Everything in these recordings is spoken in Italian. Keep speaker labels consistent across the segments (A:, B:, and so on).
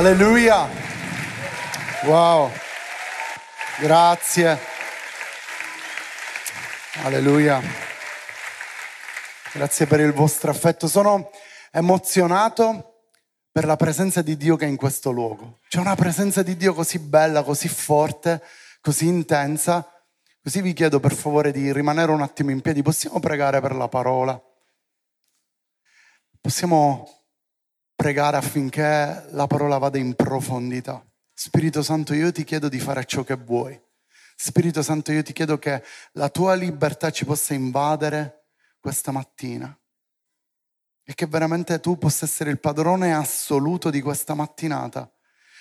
A: Alleluia. Wow. Grazie. Alleluia. Grazie per il vostro affetto. Sono emozionato per la presenza di Dio che è in questo luogo. C'è una presenza di Dio così bella, così forte, così intensa. Così vi chiedo per favore di rimanere un attimo in piedi. Possiamo pregare per la parola? Possiamo pregare affinché la parola vada in profondità. Spirito Santo, io ti chiedo di fare ciò che vuoi. Spirito Santo, io ti chiedo che la tua libertà ci possa invadere questa mattina e che veramente tu possa essere il padrone assoluto di questa mattinata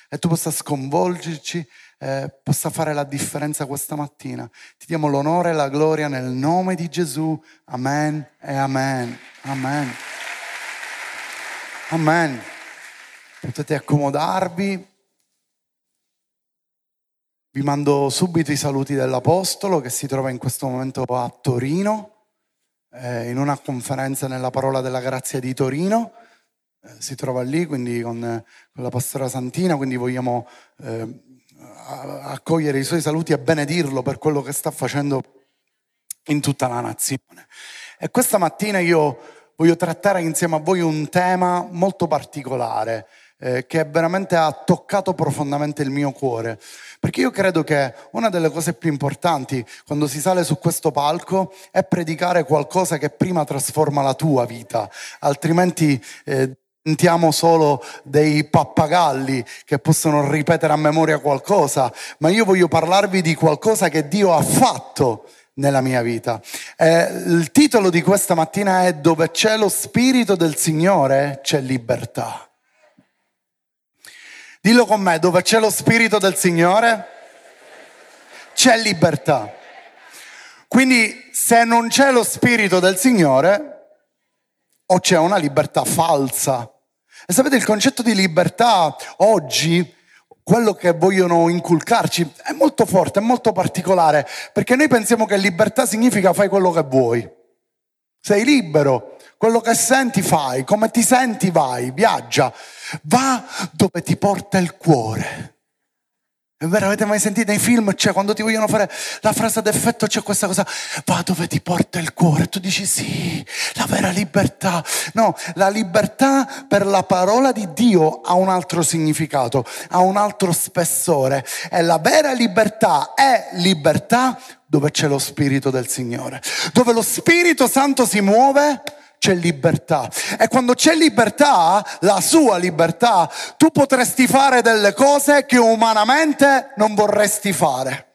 A: e tu possa sconvolgerci, eh, possa fare la differenza questa mattina. Ti diamo l'onore e la gloria nel nome di Gesù. Amen e amen. Amen. Amen. Potete accomodarvi. Vi mando subito i saluti dell'Apostolo che si trova in questo momento a Torino, eh, in una conferenza nella parola della grazia di Torino. Eh, si trova lì, quindi con, con, la pastora Santina, quindi vogliamo eh, accogliere i suoi saluti e benedirlo per quello che sta facendo in tutta la nazione. E questa mattina io voglio trattare insieme a voi un tema molto particolare eh, che veramente ha toccato profondamente il mio cuore. Perché io credo che una delle cose più importanti quando si sale su questo palco è predicare qualcosa che prima trasforma la tua vita, altrimenti eh, diventiamo solo dei pappagalli che possono ripetere a memoria qualcosa, ma io voglio parlarvi di qualcosa che Dio ha fatto nella mia vita. Eh, il titolo di questa mattina è Dove c'è lo Spirito del Signore c'è libertà. Dillo con me, dove c'è lo Spirito del Signore c'è libertà. Quindi se non c'è lo Spirito del Signore o c'è una libertà falsa. E sapete il concetto di libertà oggi quello che vogliono inculcarci è molto forte, è molto particolare, perché noi pensiamo che libertà significa fai quello che vuoi. Sei libero, quello che senti fai, come ti senti vai, viaggia, va dove ti porta il cuore. È vero, avete mai sentito nei film? Cioè, quando ti vogliono fare la frase d'effetto, c'è questa cosa, va dove ti porta il cuore. Tu dici sì, la vera libertà. No, la libertà per la parola di Dio ha un altro significato, ha un altro spessore. E la vera libertà è libertà dove c'è lo Spirito del Signore. Dove lo Spirito Santo si muove, c'è libertà. E quando c'è libertà, la sua libertà, tu potresti fare delle cose che umanamente non vorresti fare.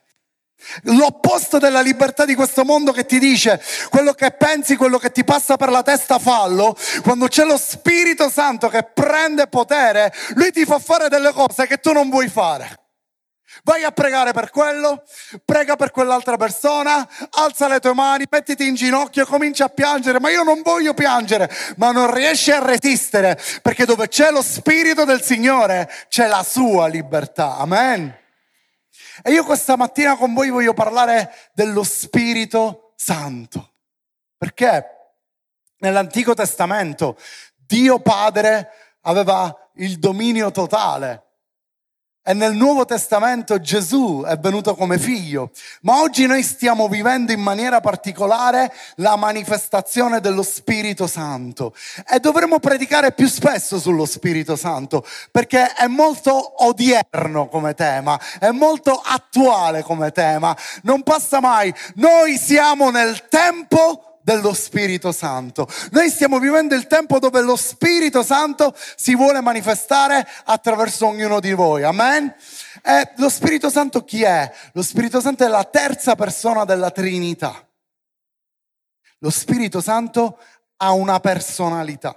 A: L'opposto della libertà di questo mondo che ti dice quello che pensi, quello che ti passa per la testa fallo, quando c'è lo Spirito Santo che prende potere, lui ti fa fare delle cose che tu non vuoi fare. Vai a pregare per quello, prega per quell'altra persona, alza le tue mani, mettiti in ginocchio, comincia a piangere, ma io non voglio piangere, ma non riesci a resistere, perché dove c'è lo Spirito del Signore c'è la sua libertà. Amen. E io questa mattina con voi voglio parlare dello Spirito Santo, perché nell'Antico Testamento Dio Padre aveva il dominio totale e nel Nuovo Testamento Gesù è venuto come figlio, ma oggi noi stiamo vivendo in maniera particolare la manifestazione dello Spirito Santo. E dovremmo predicare più spesso sullo Spirito Santo perché è molto odierno come tema, è molto attuale come tema, non passa mai. Noi siamo nel tempo dello Spirito Santo. Noi stiamo vivendo il tempo dove lo Spirito Santo si vuole manifestare attraverso ognuno di voi. Amen? E lo Spirito Santo chi è? Lo Spirito Santo è la terza persona della Trinità. Lo Spirito Santo ha una personalità.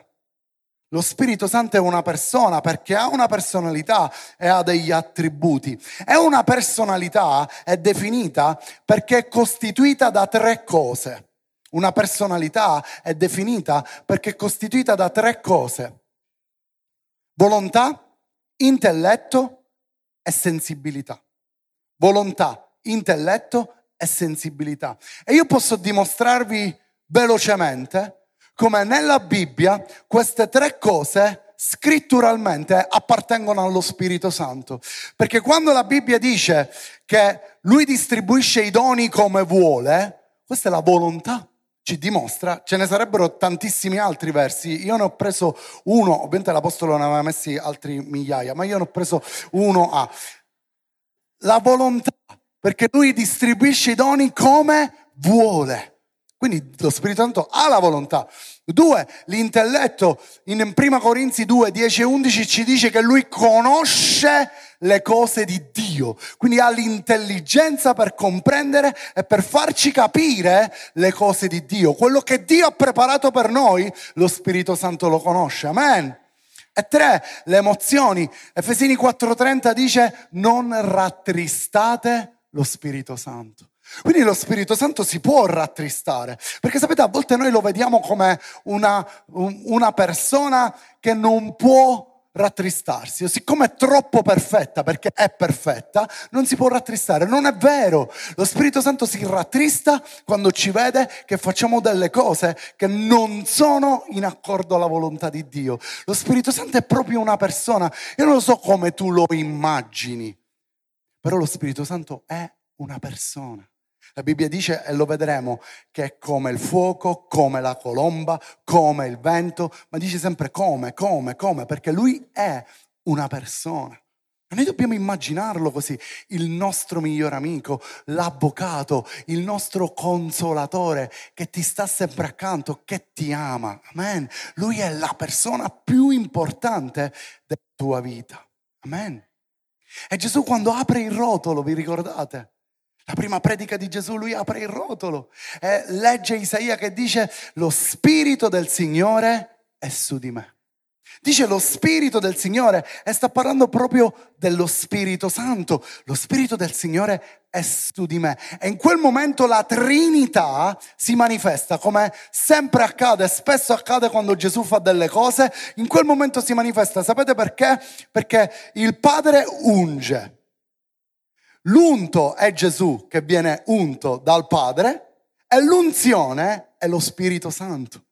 A: Lo Spirito Santo è una persona perché ha una personalità e ha degli attributi. E una personalità è definita perché è costituita da tre cose. Una personalità è definita perché è costituita da tre cose. Volontà, intelletto e sensibilità. Volontà, intelletto e sensibilità. E io posso dimostrarvi velocemente come nella Bibbia queste tre cose scritturalmente appartengono allo Spirito Santo. Perché quando la Bibbia dice che lui distribuisce i doni come vuole, questa è la volontà ci dimostra, ce ne sarebbero tantissimi altri versi, io ne ho preso uno, ovviamente l'Apostolo ne aveva messi altri migliaia, ma io ne ho preso uno a la volontà, perché lui distribuisce i doni come vuole. Quindi lo Spirito Santo ha la volontà. Due, l'intelletto in Prima Corinzi 2, 10 e 11 ci dice che lui conosce le cose di Dio, quindi ha l'intelligenza per comprendere e per farci capire le cose di Dio. Quello che Dio ha preparato per noi, lo Spirito Santo lo conosce. Amen. E tre, le emozioni. Efesini 4:30 dice non rattristate lo Spirito Santo. Quindi lo Spirito Santo si può rattristare, perché sapete, a volte noi lo vediamo come una, una persona che non può rattristarsi, o siccome è troppo perfetta, perché è perfetta, non si può rattristare. Non è vero. Lo Spirito Santo si rattrista quando ci vede che facciamo delle cose che non sono in accordo alla volontà di Dio. Lo Spirito Santo è proprio una persona. Io non lo so come tu lo immagini, però lo Spirito Santo è una persona. La Bibbia dice, e lo vedremo, che è come il fuoco, come la colomba, come il vento, ma dice sempre come, come, come, perché lui è una persona. Noi dobbiamo immaginarlo così, il nostro miglior amico, l'avvocato, il nostro consolatore che ti sta sempre accanto, che ti ama. Amen. Lui è la persona più importante della tua vita. Amen. E Gesù quando apre il rotolo, vi ricordate? La prima predica di Gesù, lui apre il rotolo e legge Isaia che dice lo spirito del Signore è su di me. Dice lo Spirito del Signore e sta parlando proprio dello Spirito Santo. Lo Spirito del Signore è su di me. E in quel momento la Trinità si manifesta come sempre accade, spesso accade quando Gesù fa delle cose. In quel momento si manifesta. Sapete perché? Perché il Padre unge L'unto è Gesù che viene unto dal Padre e l'unzione è lo Spirito Santo.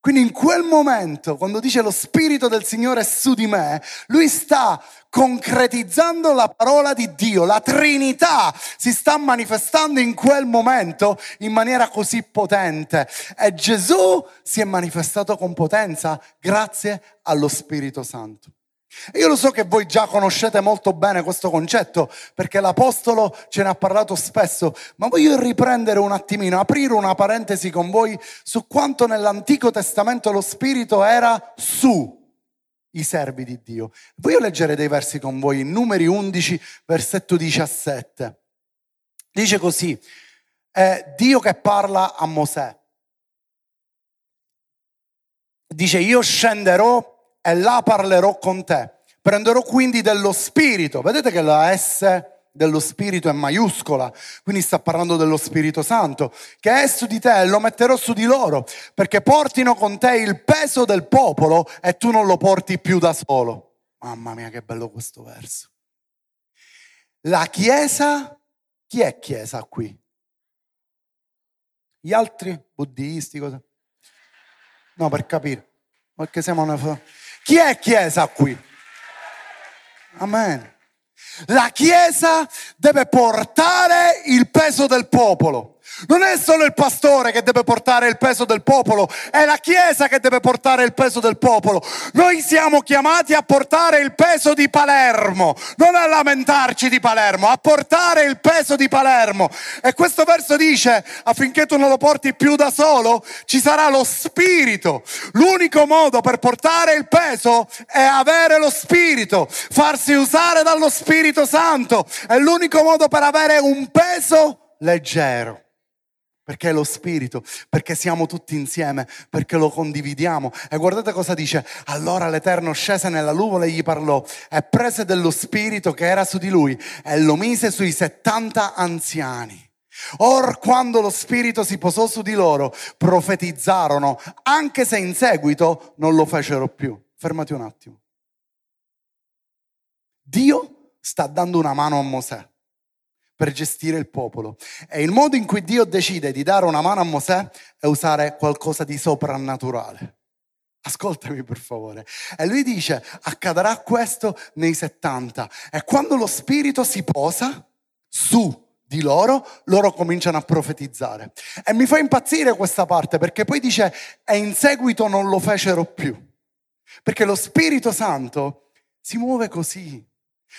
A: Quindi in quel momento, quando dice lo Spirito del Signore è su di me, lui sta concretizzando la parola di Dio, la Trinità si sta manifestando in quel momento in maniera così potente e Gesù si è manifestato con potenza grazie allo Spirito Santo. Io lo so che voi già conoscete molto bene questo concetto perché l'Apostolo ce ne ha parlato spesso, ma voglio riprendere un attimino, aprire una parentesi con voi su quanto nell'Antico Testamento lo Spirito era su i servi di Dio. Voglio leggere dei versi con voi, in Numeri 11, versetto 17. Dice così, è Dio che parla a Mosè. Dice, io scenderò e là parlerò con te. Prenderò quindi dello spirito. Vedete che la S dello spirito è maiuscola, quindi sta parlando dello Spirito Santo, che è su di te e lo metterò su di loro, perché portino con te il peso del popolo e tu non lo porti più da solo. Mamma mia, che bello questo verso. La Chiesa, chi è Chiesa qui? Gli altri buddisti, cosa? No, per capire, perché siamo una... Chi è Chiesa qui? Amen. La Chiesa deve portare il peso del popolo. Non è solo il pastore che deve portare il peso del popolo, è la Chiesa che deve portare il peso del popolo. Noi siamo chiamati a portare il peso di Palermo, non a lamentarci di Palermo, a portare il peso di Palermo. E questo verso dice, affinché tu non lo porti più da solo, ci sarà lo Spirito. L'unico modo per portare il peso è avere lo Spirito, farsi usare dallo Spirito Santo. È l'unico modo per avere un peso leggero perché è lo Spirito, perché siamo tutti insieme, perché lo condividiamo. E guardate cosa dice, allora l'Eterno scese nella nuvola e gli parlò e prese dello Spirito che era su di lui e lo mise sui 70 anziani. Or quando lo Spirito si posò su di loro, profetizzarono, anche se in seguito non lo fecero più. Fermati un attimo. Dio sta dando una mano a Mosè per gestire il popolo. E il modo in cui Dio decide di dare una mano a Mosè è usare qualcosa di soprannaturale. Ascoltami per favore. E lui dice, accadrà questo nei 70. E quando lo Spirito si posa su di loro, loro cominciano a profetizzare. E mi fa impazzire questa parte perché poi dice, e in seguito non lo fecero più. Perché lo Spirito Santo si muove così.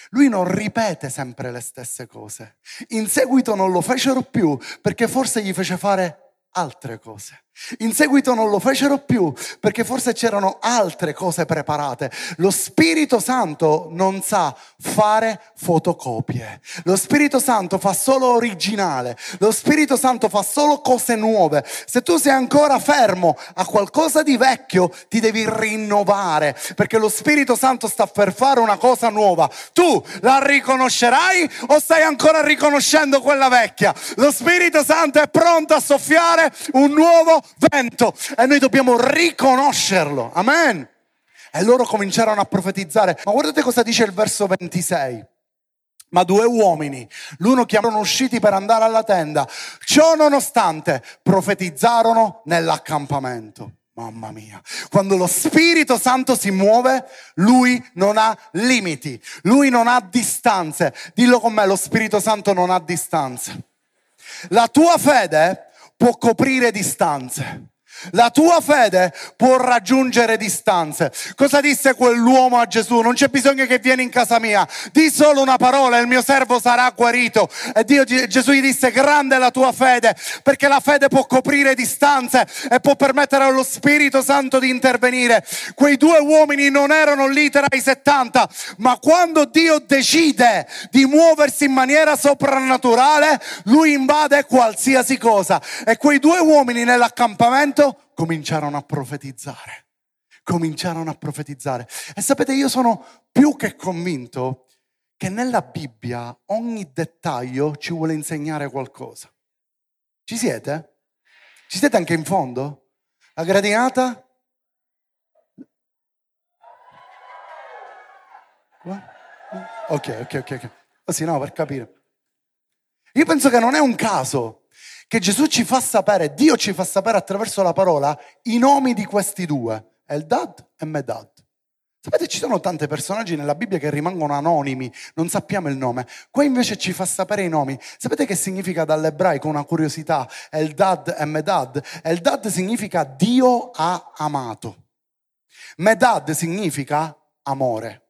A: Lui non ripete sempre le stesse cose. In seguito non lo fecero più perché forse gli fece fare altre cose. In seguito non lo fecero più perché forse c'erano altre cose preparate. Lo Spirito Santo non sa fare fotocopie. Lo Spirito Santo fa solo originale. Lo Spirito Santo fa solo cose nuove. Se tu sei ancora fermo a qualcosa di vecchio, ti devi rinnovare perché lo Spirito Santo sta per fare una cosa nuova. Tu la riconoscerai o stai ancora riconoscendo quella vecchia? Lo Spirito Santo è pronto a soffiare un nuovo vento e noi dobbiamo riconoscerlo. Amen. E loro cominciarono a profetizzare. Ma guardate cosa dice il verso 26. Ma due uomini, l'uno che erano usciti per andare alla tenda, ciò nonostante profetizzarono nell'accampamento. Mamma mia, quando lo Spirito Santo si muove, lui non ha limiti, lui non ha distanze. Dillo con me, lo Spirito Santo non ha distanze. La tua fede può coprire distanze. La tua fede può raggiungere distanze. Cosa disse quell'uomo a Gesù? Non c'è bisogno che vieni in casa mia. Di solo una parola e il mio servo sarà guarito. E Dio, Gesù gli disse grande è la tua fede perché la fede può coprire distanze e può permettere allo Spirito Santo di intervenire. Quei due uomini non erano lì tra i 70, ma quando Dio decide di muoversi in maniera soprannaturale, lui invade qualsiasi cosa. E quei due uomini nell'accampamento cominciarono a profetizzare. Cominciarono a profetizzare. E sapete, io sono più che convinto che nella Bibbia ogni dettaglio ci vuole insegnare qualcosa. Ci siete? Ci siete anche in fondo? La gradinata? Ok, ok, ok. Così no, per capire. Io penso che non è un caso che Gesù ci fa sapere, Dio ci fa sapere attraverso la parola i nomi di questi due, Eldad e Medad. Sapete, ci sono tanti personaggi nella Bibbia che rimangono anonimi, non sappiamo il nome. Qua invece ci fa sapere i nomi. Sapete che significa dall'ebraico una curiosità? Eldad e Medad. Eldad significa Dio ha amato. Medad significa amore.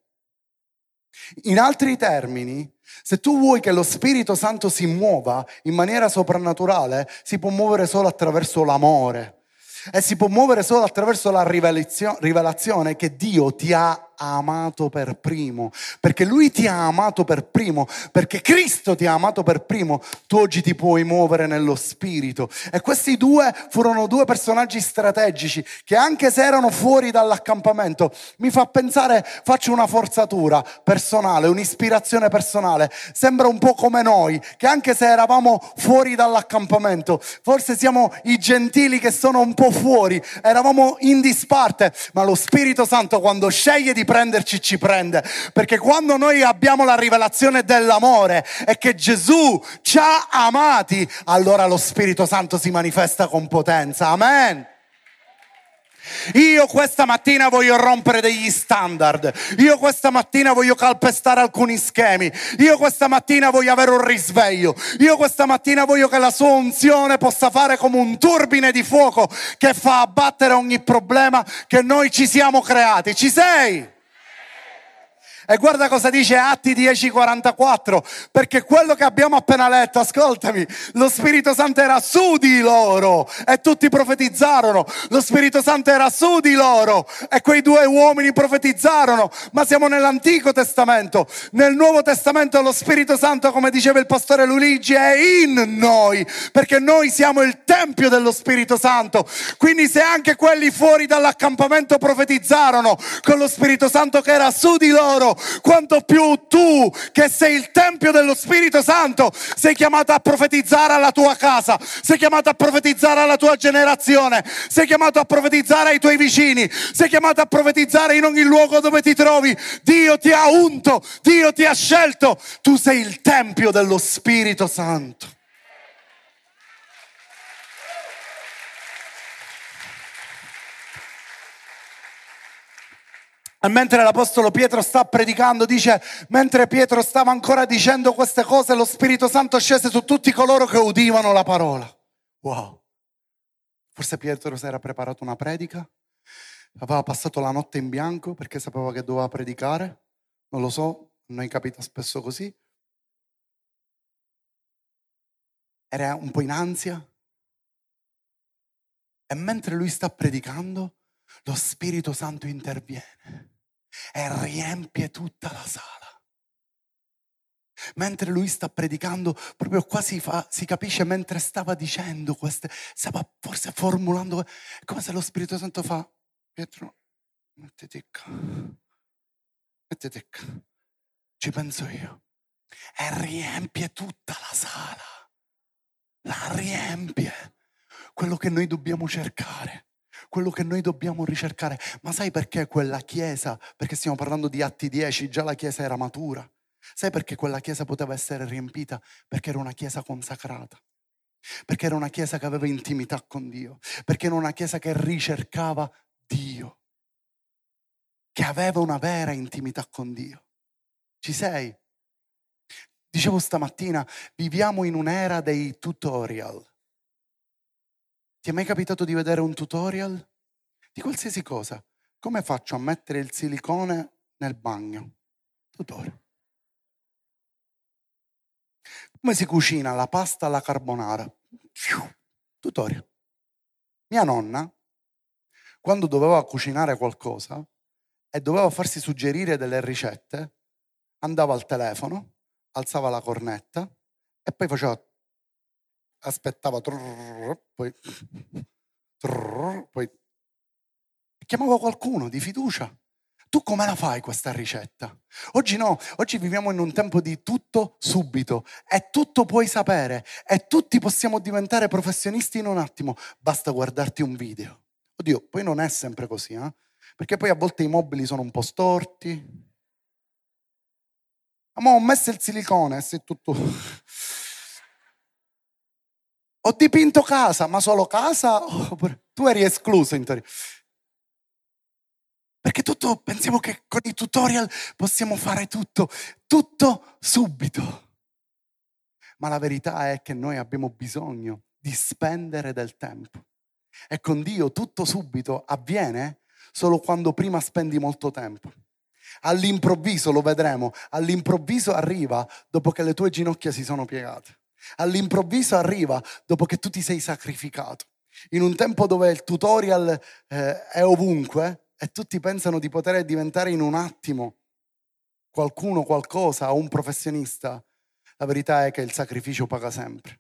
A: In altri termini, se tu vuoi che lo Spirito Santo si muova in maniera soprannaturale, si può muovere solo attraverso l'amore. E si può muovere solo attraverso la rivelazione che Dio ti ha amato per primo, perché Lui ti ha amato per primo, perché Cristo ti ha amato per primo, tu oggi ti puoi muovere nello Spirito. E questi due furono due personaggi strategici che anche se erano fuori dall'accampamento, mi fa pensare, faccio una forzatura personale, un'ispirazione personale, sembra un po' come noi, che anche se eravamo fuori dall'accampamento, forse siamo i gentili che sono un po' fuori, eravamo in disparte, ma lo Spirito Santo quando sceglie di prenderci ci prende, perché quando noi abbiamo la rivelazione dell'amore e che Gesù ci ha amati, allora lo Spirito Santo si manifesta con potenza. Amen. Io questa mattina voglio rompere degli standard. Io questa mattina voglio calpestare alcuni schemi. Io questa mattina voglio avere un risveglio. Io questa mattina voglio che la sua unzione possa fare come un turbine di fuoco che fa abbattere ogni problema che noi ci siamo creati. Ci sei? E guarda cosa dice Atti 10:44, perché quello che abbiamo appena letto, ascoltami, lo Spirito Santo era su di loro e tutti profetizzarono, lo Spirito Santo era su di loro e quei due uomini profetizzarono, ma siamo nell'Antico Testamento, nel Nuovo Testamento lo Spirito Santo, come diceva il pastore Luigi, è in noi, perché noi siamo il Tempio dello Spirito Santo, quindi se anche quelli fuori dall'accampamento profetizzarono con lo Spirito Santo che era su di loro, quanto più tu che sei il Tempio dello Spirito Santo sei chiamato a profetizzare alla tua casa, sei chiamato a profetizzare alla tua generazione, sei chiamato a profetizzare ai tuoi vicini, sei chiamato a profetizzare in ogni luogo dove ti trovi. Dio ti ha unto, Dio ti ha scelto, tu sei il Tempio dello Spirito Santo. Mentre l'Apostolo Pietro sta predicando, dice, mentre Pietro stava ancora dicendo queste cose, lo Spirito Santo scese su tutti coloro che udivano la parola. Wow. Forse Pietro si era preparato una predica, aveva passato la notte in bianco perché sapeva che doveva predicare, non lo so, a noi capita spesso così. Era un po' in ansia. E mentre lui sta predicando, lo Spirito Santo interviene e riempie tutta la sala. Mentre lui sta predicando, proprio qua si, fa, si capisce mentre stava dicendo queste, stava forse formulando, come se lo Spirito Santo fa, Pietro, mettiti qua, mettiti qua, ci penso io. E riempie tutta la sala, la riempie. Quello che noi dobbiamo cercare quello che noi dobbiamo ricercare. Ma sai perché quella chiesa, perché stiamo parlando di Atti 10, già la chiesa era matura. Sai perché quella chiesa poteva essere riempita? Perché era una chiesa consacrata. Perché era una chiesa che aveva intimità con Dio. Perché era una chiesa che ricercava Dio. Che aveva una vera intimità con Dio. Ci sei? Dicevo stamattina, viviamo in un'era dei tutorial. Ti è mai capitato di vedere un tutorial? Di qualsiasi cosa. Come faccio a mettere il silicone nel bagno? Tutorial. Come si cucina la pasta alla carbonara? Tutorial. Mia nonna, quando doveva cucinare qualcosa e doveva farsi suggerire delle ricette, andava al telefono, alzava la cornetta e poi faceva aspettava, trrr, poi, trrr, poi chiamava qualcuno di fiducia. Tu come la fai questa ricetta? Oggi no, oggi viviamo in un tempo di tutto subito e tutto puoi sapere e tutti possiamo diventare professionisti in un attimo, basta guardarti un video. Oddio, poi non è sempre così, eh? perché poi a volte i mobili sono un po' storti. Ma ho messo il silicone, se tutto... Ho dipinto casa, ma solo casa? Oh, tu eri escluso in teoria. Perché tutto, pensiamo che con i tutorial possiamo fare tutto, tutto subito. Ma la verità è che noi abbiamo bisogno di spendere del tempo. E con Dio tutto subito avviene solo quando prima spendi molto tempo. All'improvviso lo vedremo, all'improvviso arriva dopo che le tue ginocchia si sono piegate. All'improvviso arriva dopo che tu ti sei sacrificato. In un tempo dove il tutorial eh, è ovunque e tutti pensano di poter diventare in un attimo qualcuno, qualcosa un professionista, la verità è che il sacrificio paga sempre.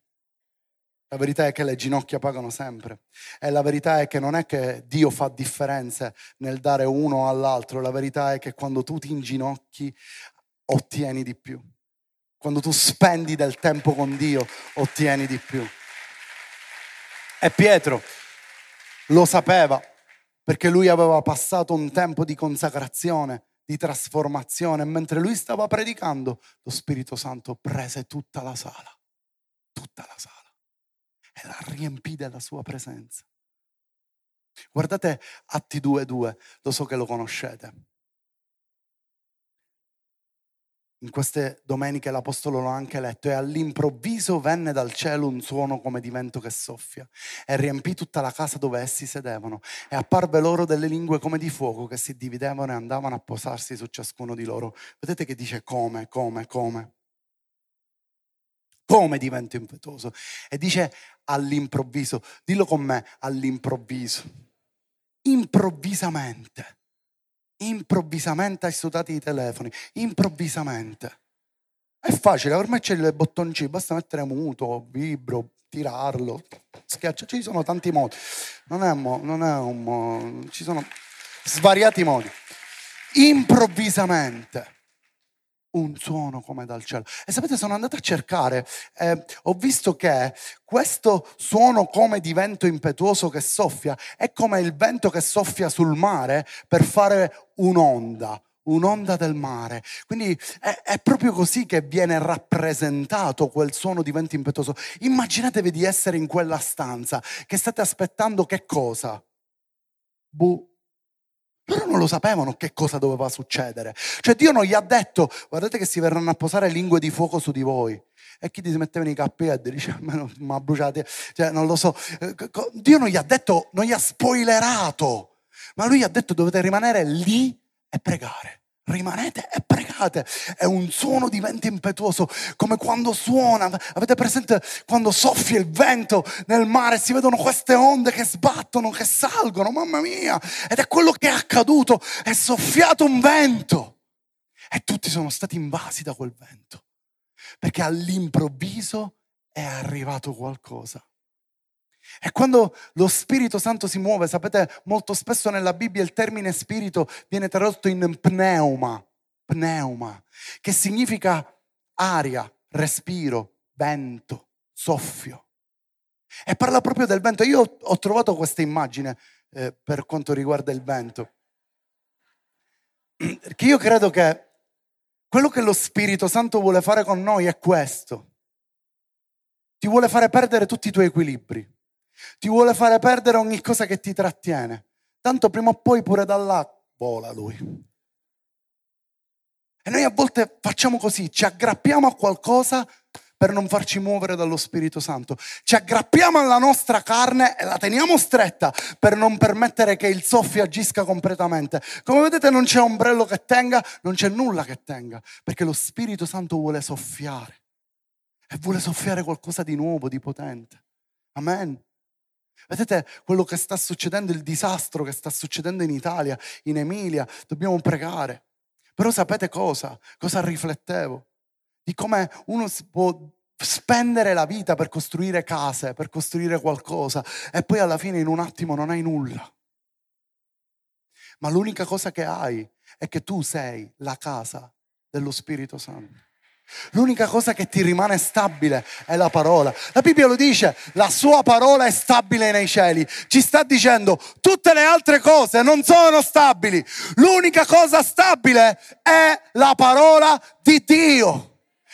A: La verità è che le ginocchia pagano sempre. E la verità è che non è che Dio fa differenze nel dare uno all'altro, la verità è che quando tu ti inginocchi ottieni di più. Quando tu spendi del tempo con Dio, ottieni di più. E Pietro lo sapeva perché lui aveva passato un tempo di consacrazione, di trasformazione. Mentre lui stava predicando, lo Spirito Santo prese tutta la sala, tutta la sala, e la riempì della sua presenza. Guardate Atti 2.2, lo so che lo conoscete. In queste domeniche l'Apostolo l'ha anche letto e all'improvviso venne dal cielo un suono come di vento che soffia e riempì tutta la casa dove essi sedevano e apparve loro delle lingue come di fuoco che si dividevano e andavano a posarsi su ciascuno di loro. Vedete che dice come, come, come. Come divento impetuoso. E dice all'improvviso, dillo con me, all'improvviso. Improvvisamente improvvisamente hai sudato i telefoni, improvvisamente. È facile, ormai c'è il bottoncino, basta mettere muto, vibro, tirarlo, schiaccia, ci sono tanti modi. Non è, mo, non è un mo, ci sono svariati modi. Improvvisamente un suono come dal cielo. E sapete, sono andato a cercare, eh, ho visto che questo suono come di vento impetuoso che soffia è come il vento che soffia sul mare per fare un'onda un'onda del mare. Quindi è, è, proprio così che viene rappresentato quel suono di vento impetuoso. Immaginatevi di essere in quella stanza, che state aspettando che cosa? Bu. Loro non lo sapevano che cosa doveva succedere. Cioè Dio non gli ha detto, guardate che si verranno a posare lingue di fuoco su di voi. E chi ti metteva nei cappi e dice, ma bruciate, cioè non lo so. Eh, Dio non gli ha detto, non gli ha spoilerato, ma lui gli ha detto dovete rimanere lì e pregare rimanete e pregate. È un suono di vento impetuoso, come quando suona. Avete presente quando soffia il vento nel mare, si vedono queste onde che sbattono, che salgono, mamma mia. Ed è quello che è accaduto, è soffiato un vento. E tutti sono stati invasi da quel vento, perché all'improvviso è arrivato qualcosa. E quando lo Spirito Santo si muove, sapete, molto spesso nella Bibbia il termine spirito viene tradotto in pneuma, pneuma, che significa aria, respiro, vento, soffio. E parla proprio del vento. Io ho trovato questa immagine eh, per quanto riguarda il vento. Perché io credo che quello che lo Spirito Santo vuole fare con noi è questo. Ti vuole fare perdere tutti i tuoi equilibri ti vuole fare perdere ogni cosa che ti trattiene. Tanto prima o poi pure da là vola lui. E noi a volte facciamo così, ci aggrappiamo a qualcosa per non farci muovere dallo Spirito Santo. Ci aggrappiamo alla nostra carne e la teniamo stretta per non permettere che il soffio agisca completamente. Come vedete non c'è ombrello che tenga, non c'è nulla che tenga, perché lo Spirito Santo vuole soffiare e vuole soffiare qualcosa di nuovo, di potente. Amen. Vedete quello che sta succedendo, il disastro che sta succedendo in Italia, in Emilia, dobbiamo pregare. Però sapete cosa? Cosa riflettevo? Di come uno si può spendere la vita per costruire case, per costruire qualcosa e poi alla fine in un attimo non hai nulla. Ma l'unica cosa che hai è che tu sei la casa dello Spirito Santo. L'unica cosa che ti rimane stabile è la parola. La Bibbia lo dice, la sua parola è stabile nei cieli. Ci sta dicendo, tutte le altre cose non sono stabili. L'unica cosa stabile è la parola di Dio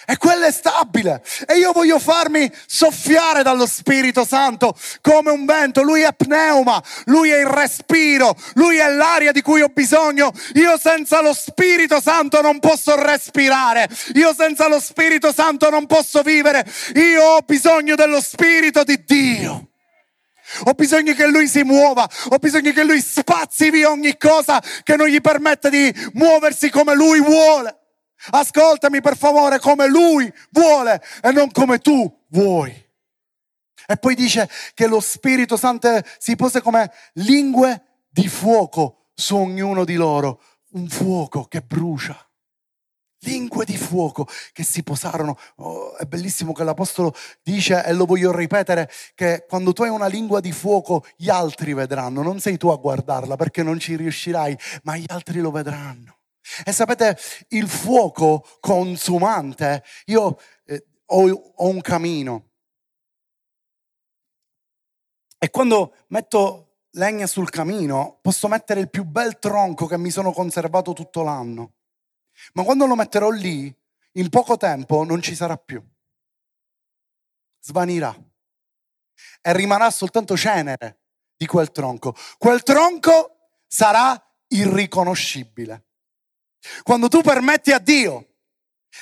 A: e quello è stabile. E io voglio farmi soffiare dallo Spirito Santo come un vento. Lui è pneuma, lui è il respiro, lui è l'aria di cui ho bisogno. Io senza lo Spirito Santo non posso respirare. Io senza lo Spirito Santo non posso vivere. Io ho bisogno dello Spirito di Dio. Ho bisogno che lui si muova, ho bisogno che lui spazzi via ogni cosa che non gli permette di muoversi come lui vuole. Ascoltami per favore come lui vuole e non come tu vuoi. E poi dice che lo Spirito Santo si pose come lingue di fuoco su ognuno di loro, un fuoco che brucia. Lingue di fuoco che si posarono. Oh, è bellissimo che l'Apostolo dice, e lo voglio ripetere, che quando tu hai una lingua di fuoco gli altri vedranno, non sei tu a guardarla perché non ci riuscirai, ma gli altri lo vedranno. E sapete, il fuoco consumante, io eh, ho, ho un camino e quando metto legna sul camino posso mettere il più bel tronco che mi sono conservato tutto l'anno, ma quando lo metterò lì, in poco tempo non ci sarà più. Svanirà e rimarrà soltanto cenere di quel tronco. Quel tronco sarà irriconoscibile. Quando tu permetti a Dio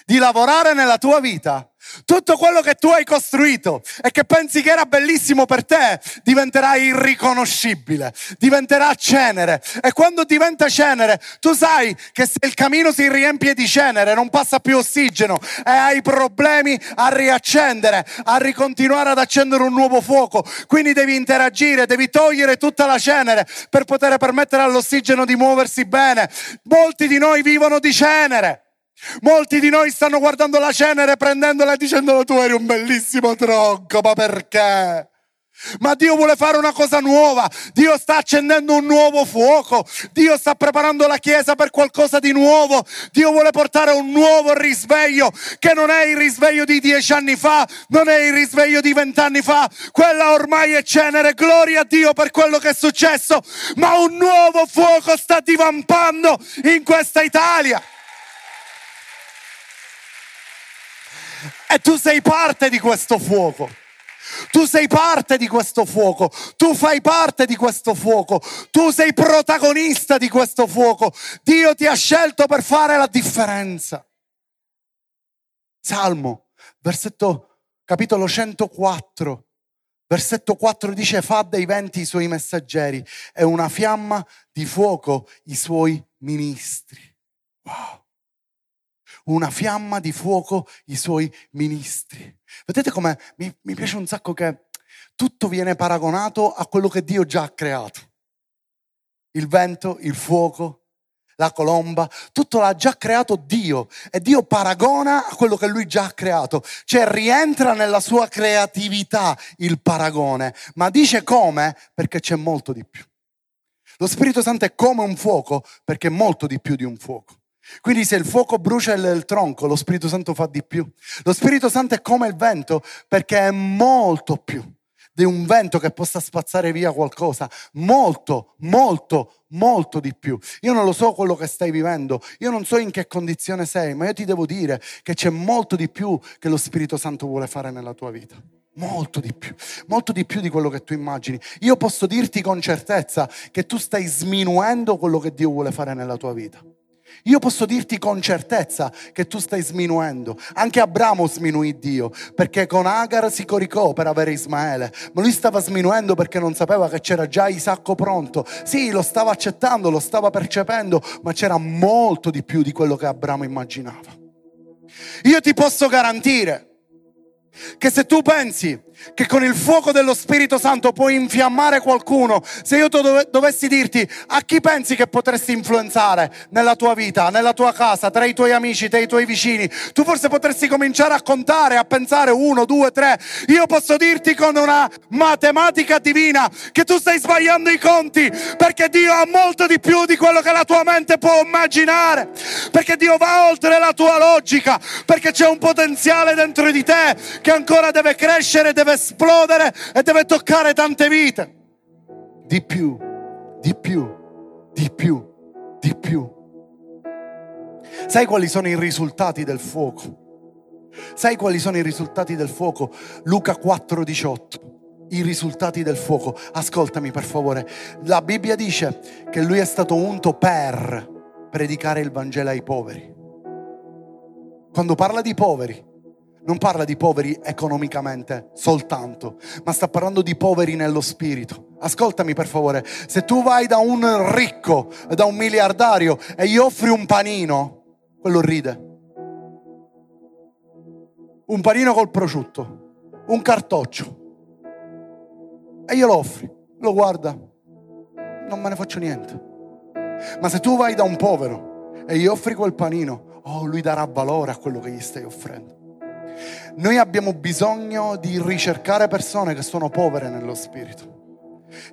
A: di lavorare nella tua vita, tutto quello che tu hai costruito e che pensi che era bellissimo per te diventerà irriconoscibile, diventerà cenere. E quando diventa cenere, tu sai che se il camino si riempie di cenere, non passa più ossigeno e hai problemi a riaccendere, a ricontinuare ad accendere un nuovo fuoco. Quindi devi interagire, devi togliere tutta la cenere per poter permettere all'ossigeno di muoversi bene. Molti di noi vivono di cenere. Molti di noi stanno guardando la cenere, prendendola e dicendo tu eri un bellissimo tronco, ma perché? Ma Dio vuole fare una cosa nuova, Dio sta accendendo un nuovo fuoco, Dio sta preparando la Chiesa per qualcosa di nuovo, Dio vuole portare un nuovo risveglio che non è il risveglio di dieci anni fa, non è il risveglio di vent'anni fa, quella ormai è cenere, gloria a Dio per quello che è successo, ma un nuovo fuoco sta divampando in questa Italia. E tu sei parte di questo fuoco. Tu sei parte di questo fuoco, tu fai parte di questo fuoco, tu sei protagonista di questo fuoco. Dio ti ha scelto per fare la differenza. Salmo, versetto capitolo 104, versetto 4 dice fa dei venti i suoi messaggeri e una fiamma di fuoco i suoi ministri. Wow una fiamma di fuoco i suoi ministri. Vedete come mi, mi piace un sacco che tutto viene paragonato a quello che Dio già ha creato. Il vento, il fuoco, la colomba, tutto l'ha già creato Dio e Dio paragona a quello che lui già ha creato, cioè rientra nella sua creatività il paragone, ma dice come? Perché c'è molto di più. Lo Spirito Santo è come un fuoco perché è molto di più di un fuoco. Quindi se il fuoco brucia il, il, tronco, lo Spirito Santo fa di più. Lo Spirito Santo è come il vento perché è molto più di un vento che possa spazzare via qualcosa. Molto, molto, molto di più. Io non lo so quello che stai vivendo, io non so in che condizione sei, ma io ti devo dire che c'è molto di più che lo Spirito Santo vuole fare nella tua vita. Molto di più, molto di più di quello che tu immagini. Io posso dirti con certezza che tu stai sminuendo quello che Dio vuole fare nella tua vita. Io posso dirti con certezza che tu stai sminuendo. Anche Abramo sminuì Dio, perché con Agar si coricò per avere Ismaele, ma lui stava sminuendo perché non sapeva che c'era già Isacco pronto. Sì, lo stava accettando, lo stava percependo, ma c'era molto di più di quello che Abramo immaginava. Io ti posso garantire che se tu pensi che con il fuoco dello Spirito Santo puoi infiammare qualcuno, se io dov- dovessi dirti a chi pensi che potresti influenzare nella tua vita, nella tua casa, tra i tuoi amici, tra i tuoi vicini, tu forse potresti cominciare a contare, a pensare uno, due, tre. Io posso dirti con una matematica divina che tu stai sbagliando i conti perché Dio ha molto di più di quello che la tua mente può immaginare, perché Dio va oltre la tua logica, perché c'è un potenziale dentro di te che ancora deve crescere, esplodere e deve toccare tante vite. Di più, di più, di più, di più. Sai quali sono i risultati del fuoco? Sai quali sono i risultati del fuoco? Luca 4:18. I risultati del fuoco. Ascoltami per favore. La Bibbia dice che lui è stato unto per predicare il Vangelo ai poveri. Quando parla di poveri, non parla di poveri economicamente soltanto, ma sta parlando di poveri nello spirito. Ascoltami per favore, se tu vai da un ricco, da un miliardario e gli offri un panino, quello ride. Un panino col prosciutto, un cartoccio, e glielo offri, lo guarda, non me ne faccio niente. Ma se tu vai da un povero e gli offri quel panino, oh, lui darà valore a quello che gli stai offrendo. Noi abbiamo bisogno di ricercare persone che sono povere nello spirito.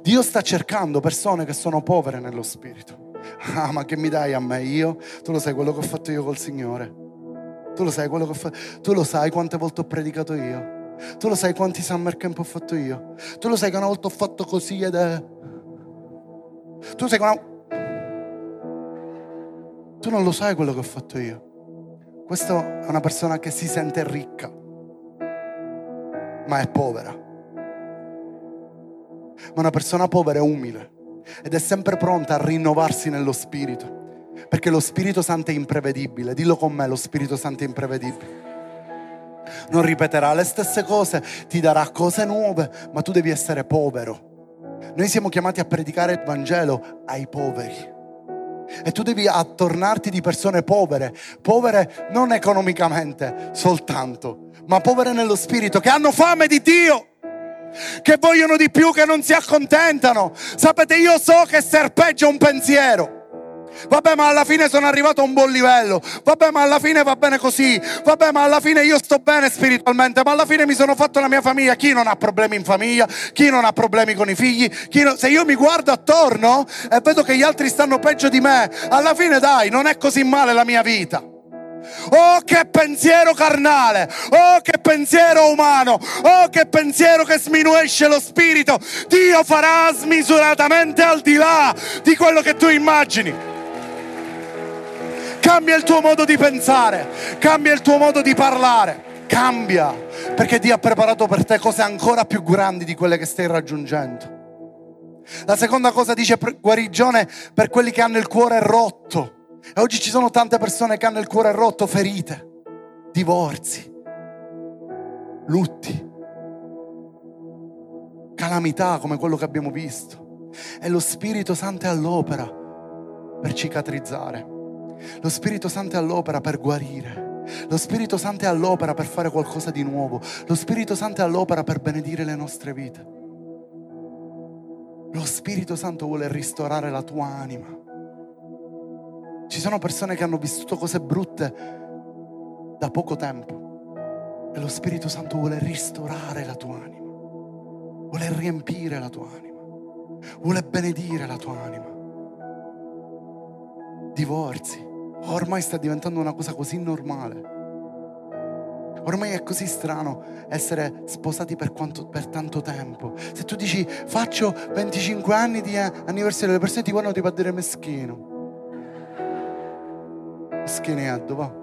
A: Dio sta cercando persone che sono povere nello spirito. Ah, ma che mi dai a me? Io? Tu lo sai quello che ho fatto io col Signore. Tu lo sai quello che ho fatto. Tu lo sai quante volte ho predicato io. Tu lo sai quanti summer camp ho fatto io. Tu lo sai che una volta ho fatto così ed è. Tu sai una. Tu non lo sai quello che ho fatto io. Questa è una persona che si sente ricca, ma è povera. Ma una persona povera è umile ed è sempre pronta a rinnovarsi nello spirito. Perché lo Spirito Santo è imprevedibile. Dillo con me, lo Spirito Santo è imprevedibile. Non ripeterà le stesse cose, ti darà cose nuove, ma tu devi essere povero. Noi siamo chiamati a predicare il Vangelo ai poveri. E tu devi attornarti di persone povere, povere non economicamente soltanto, ma povere nello spirito, che hanno fame di Dio che vogliono di più, che non si accontentano. Sapete, io so che serpeggia un pensiero. Vabbè, ma alla fine sono arrivato a un buon livello. Vabbè, ma alla fine va bene così. Vabbè, ma alla fine io sto bene spiritualmente. Ma alla fine mi sono fatto la mia famiglia. Chi non ha problemi in famiglia? Chi non ha problemi con i figli? Non... Se io mi guardo attorno e vedo che gli altri stanno peggio di me, alla fine dai, non è così male la mia vita. Oh che pensiero carnale, oh che pensiero umano, oh che pensiero che sminuisce lo spirito. Dio farà smisuratamente al di là di quello che tu immagini. Cambia il tuo modo di pensare, cambia il tuo modo di parlare. Cambia, perché Dio ha preparato per te cose ancora più grandi di quelle che stai raggiungendo. La seconda cosa dice guarigione per quelli che hanno il cuore rotto. E oggi ci sono tante persone che hanno il cuore rotto, ferite, divorzi, lutti, calamità come quello che abbiamo visto. E lo Spirito Santo è all'opera per cicatrizzare. Lo Spirito Santo è all'opera per guarire. Lo Spirito Santo è all'opera per fare qualcosa di nuovo. Lo Spirito Santo è all'opera per benedire le nostre vite. Lo Spirito Santo vuole ristorare la tua anima. Ci sono persone che hanno vissuto cose brutte da poco tempo e lo Spirito Santo vuole ristorare la tua anima, vuole riempire la tua anima, vuole benedire la tua anima. Divorzi, ormai sta diventando una cosa così normale. Ormai è così strano essere sposati per, quanto, per, tanto tempo. Se tu dici faccio 25 anni di anniversario, le persone ti guardano ti fa dire meschino. Meschinetto, va.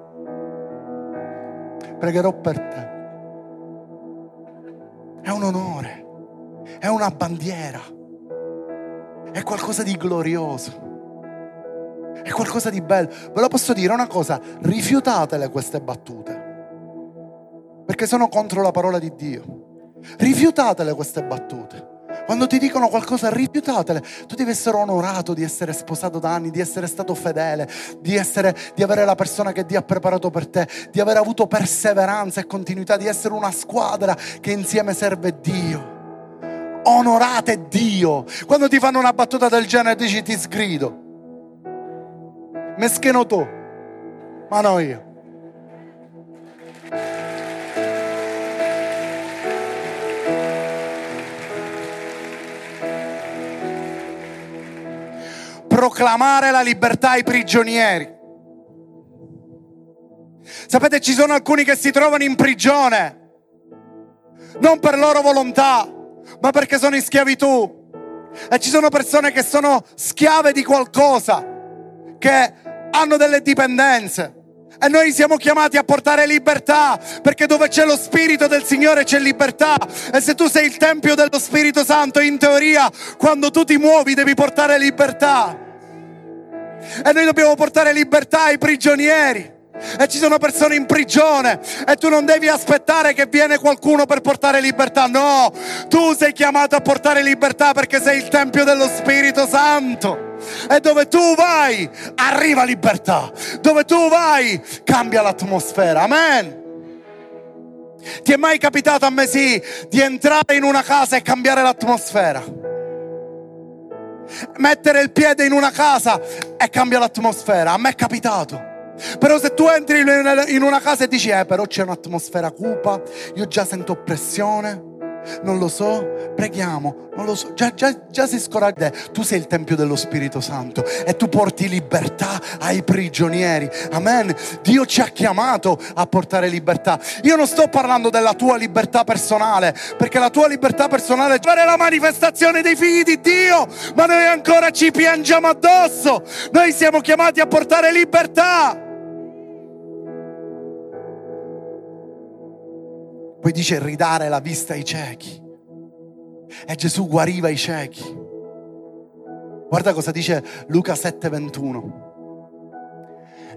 A: Pregherò per te. È un onore, è una bandiera, è qualcosa di glorioso. È qualcosa di bello. Ve lo posso dire una cosa, rifiutatele queste battute perché sono contro la parola di Dio. Rifiutatele queste battute. Quando ti dicono qualcosa, rifiutatele. Tu devi essere onorato di essere sposato da anni, di essere stato fedele, di, essere, di avere la persona che Dio ha preparato per te, di aver avuto perseveranza e continuità, di essere una squadra che insieme serve Dio. Onorate Dio. Quando ti fanno una battuta del genere dici ti sgrido. Meschino tu, ma no io. proclamare la libertà ai prigionieri. Sapete, ci sono alcuni che si trovano in prigione, non per loro volontà, ma perché sono in schiavitù. E ci sono persone che sono schiave di qualcosa, che hanno delle dipendenze. E noi siamo chiamati a portare libertà, perché dove c'è lo Spirito del Signore c'è libertà. E se tu sei il Tempio dello Spirito Santo, in teoria, quando tu ti muovi devi portare libertà. E noi dobbiamo portare libertà ai prigionieri. E ci sono persone in prigione e tu non devi aspettare che viene qualcuno per portare libertà. No, tu sei chiamato a portare libertà perché sei il Tempio dello Spirito Santo. E dove tu vai, arriva libertà. Dove tu vai, cambia l'atmosfera. Amen. Ti è mai capitato a me sì di entrare in una casa e cambiare l'atmosfera? mettere il piede in una casa e cambia l'atmosfera. A me è capitato. Però se tu entri in una casa e dici, eh, però c'è un'atmosfera cupa, io già sento oppressione, non lo so, preghiamo, non lo so, già, già, già si scoraggia. Tu sei il Tempio dello Spirito Santo e tu porti libertà ai prigionieri. Amen. Dio ci ha chiamato a portare libertà. Io non sto parlando della tua libertà personale, perché la tua libertà personale è la manifestazione dei figli di Dio, ma noi ancora ci piangiamo addosso. Noi siamo chiamati a portare libertà. Poi dice ridare la vista ai ciechi. E Gesù guariva i ciechi. Guarda cosa dice Luca 7:21.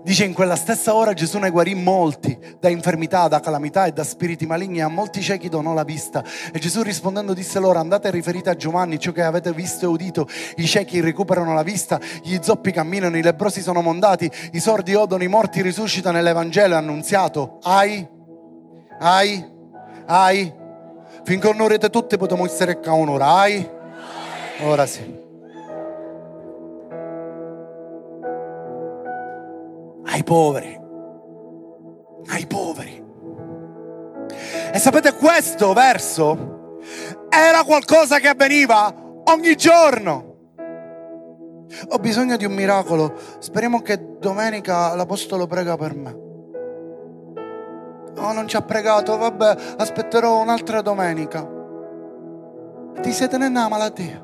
A: Dice in quella stessa ora Gesù ne guarì molti da infermità, da calamità e da spiriti maligni a molti ciechi donò la vista. E Gesù rispondendo disse loro andate e riferite a Giovanni ciò che avete visto e udito. I ciechi recuperano la vista, gli zoppi camminano, i lebrosi sono mondati, i sordi odono, i morti risuscitano e l'Evangelo è annunziato ai, ai hai? Finché onorete tutti potremo essere qua un'ora. Hai? Ora sì. Ai poveri. Ai poveri. E sapete questo verso era qualcosa che avveniva ogni giorno. Ho bisogno di un miracolo. Speriamo che domenica l'Apostolo prega per me. Oh, non ci ha pregato, vabbè, aspetterò un'altra domenica. Ti siete nella malattia.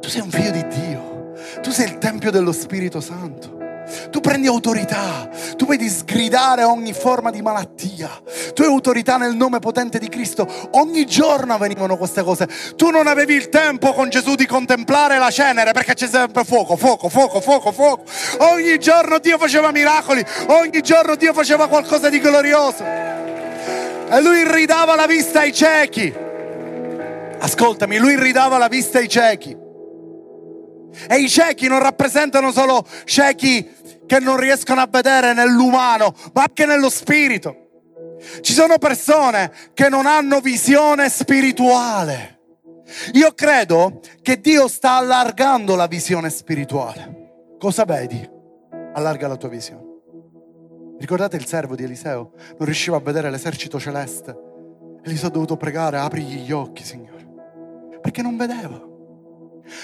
A: Tu sei un figlio di Dio. Tu sei il Tempio dello Spirito Santo. Tu prendi autorità, tu vedi sgridare ogni forma di malattia. Tu hai autorità nel nome potente di Cristo. Ogni giorno avvenivano queste cose. Tu non avevi il tempo con Gesù di contemplare la cenere perché c'è sempre fuoco, fuoco, fuoco, fuoco, fuoco. Ogni giorno Dio faceva miracoli, ogni giorno Dio faceva qualcosa di glorioso. E lui ridava la vista ai ciechi. Ascoltami, lui ridava la vista ai ciechi. E i ciechi non rappresentano solo ciechi che non riescono a vedere nell'umano, ma anche nello spirito. Ci sono persone che non hanno visione spirituale. Io credo che Dio sta allargando la visione spirituale. Cosa vedi? Allarga la tua visione. Ricordate il servo di Eliseo? Non riusciva a vedere l'esercito celeste. Eliseo ha dovuto pregare, aprigli gli occhi, Signore. Perché non vedeva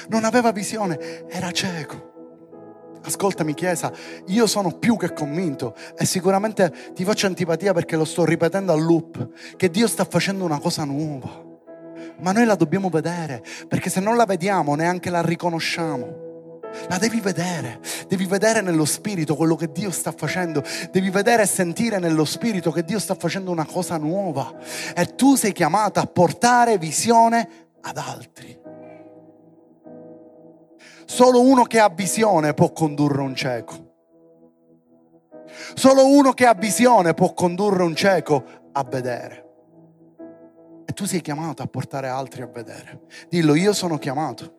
A: non aveva visione, era cieco. Ascoltami Chiesa, io sono più che convinto e sicuramente ti faccio antipatia perché lo sto ripetendo a loop, che Dio sta facendo una cosa nuova. Ma noi la dobbiamo vedere, perché se non la vediamo neanche la riconosciamo. La devi vedere, devi vedere nello spirito quello che Dio sta facendo, devi vedere e sentire nello spirito che Dio sta facendo una cosa nuova e tu sei chiamata a portare visione ad altri. Solo uno che ha visione può condurre un cieco. Solo uno che ha visione può condurre un cieco a vedere. E tu sei chiamato a portare altri a vedere. Dillo, io sono chiamato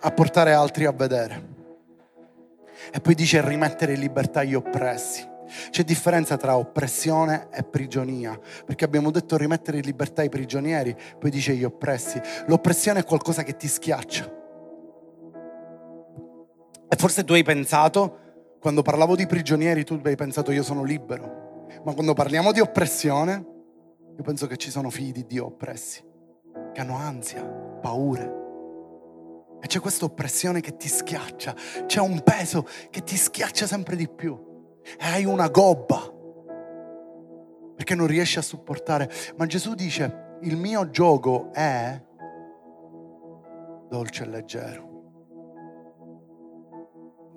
A: a portare altri a vedere. E poi dice rimettere in libertà gli oppressi. C'è differenza tra oppressione e prigionia, perché abbiamo detto rimettere in libertà i prigionieri, poi dice gli oppressi. L'oppressione è qualcosa che ti schiaccia e forse tu hai pensato, quando parlavo di prigionieri, tu hai pensato io sono libero. Ma quando parliamo di oppressione, io penso che ci sono figli di Dio oppressi, che hanno ansia, paure. E c'è questa oppressione che ti schiaccia, c'è un peso che ti schiaccia sempre di più. E hai una gobba, perché non riesci a supportare. Ma Gesù dice, il mio gioco è dolce e leggero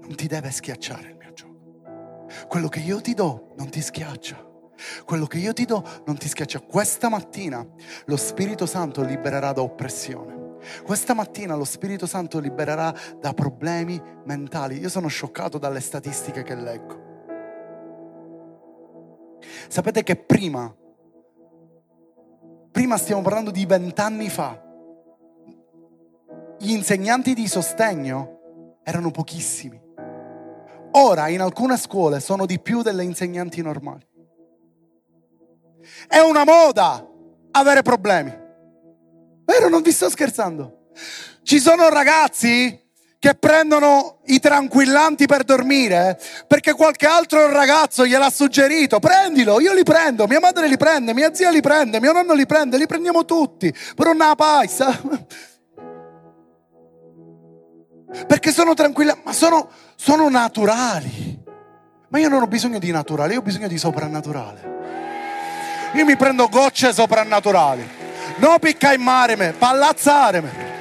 A: non ti deve schiacciare il mio gioco. Quello che io ti do non ti schiaccia. Quello che io ti do non ti schiaccia. Questa mattina lo Spirito Santo libererà da oppressione. Questa mattina lo Spirito Santo libererà da problemi mentali. Io sono scioccato dalle statistiche che leggo. Sapete che prima, prima stiamo parlando di vent'anni fa, gli insegnanti di sostegno erano pochissimi. Ora in alcune scuole sono di più delle insegnanti normali. È una moda avere problemi. Vero, non vi sto scherzando. Ci sono ragazzi che prendono i tranquillanti per dormire perché qualche altro ragazzo gliel'ha suggerito. Prendilo, io li prendo, mia madre li prende, mia zia li prende, mio nonno li prende, li prendiamo tutti. Per una paisa. Perché sono tranquilla, ma sono, sono naturali. Ma io non ho bisogno di naturale, io ho bisogno di soprannaturale. Io mi prendo gocce soprannaturali. Non picca in mare, pallazzare.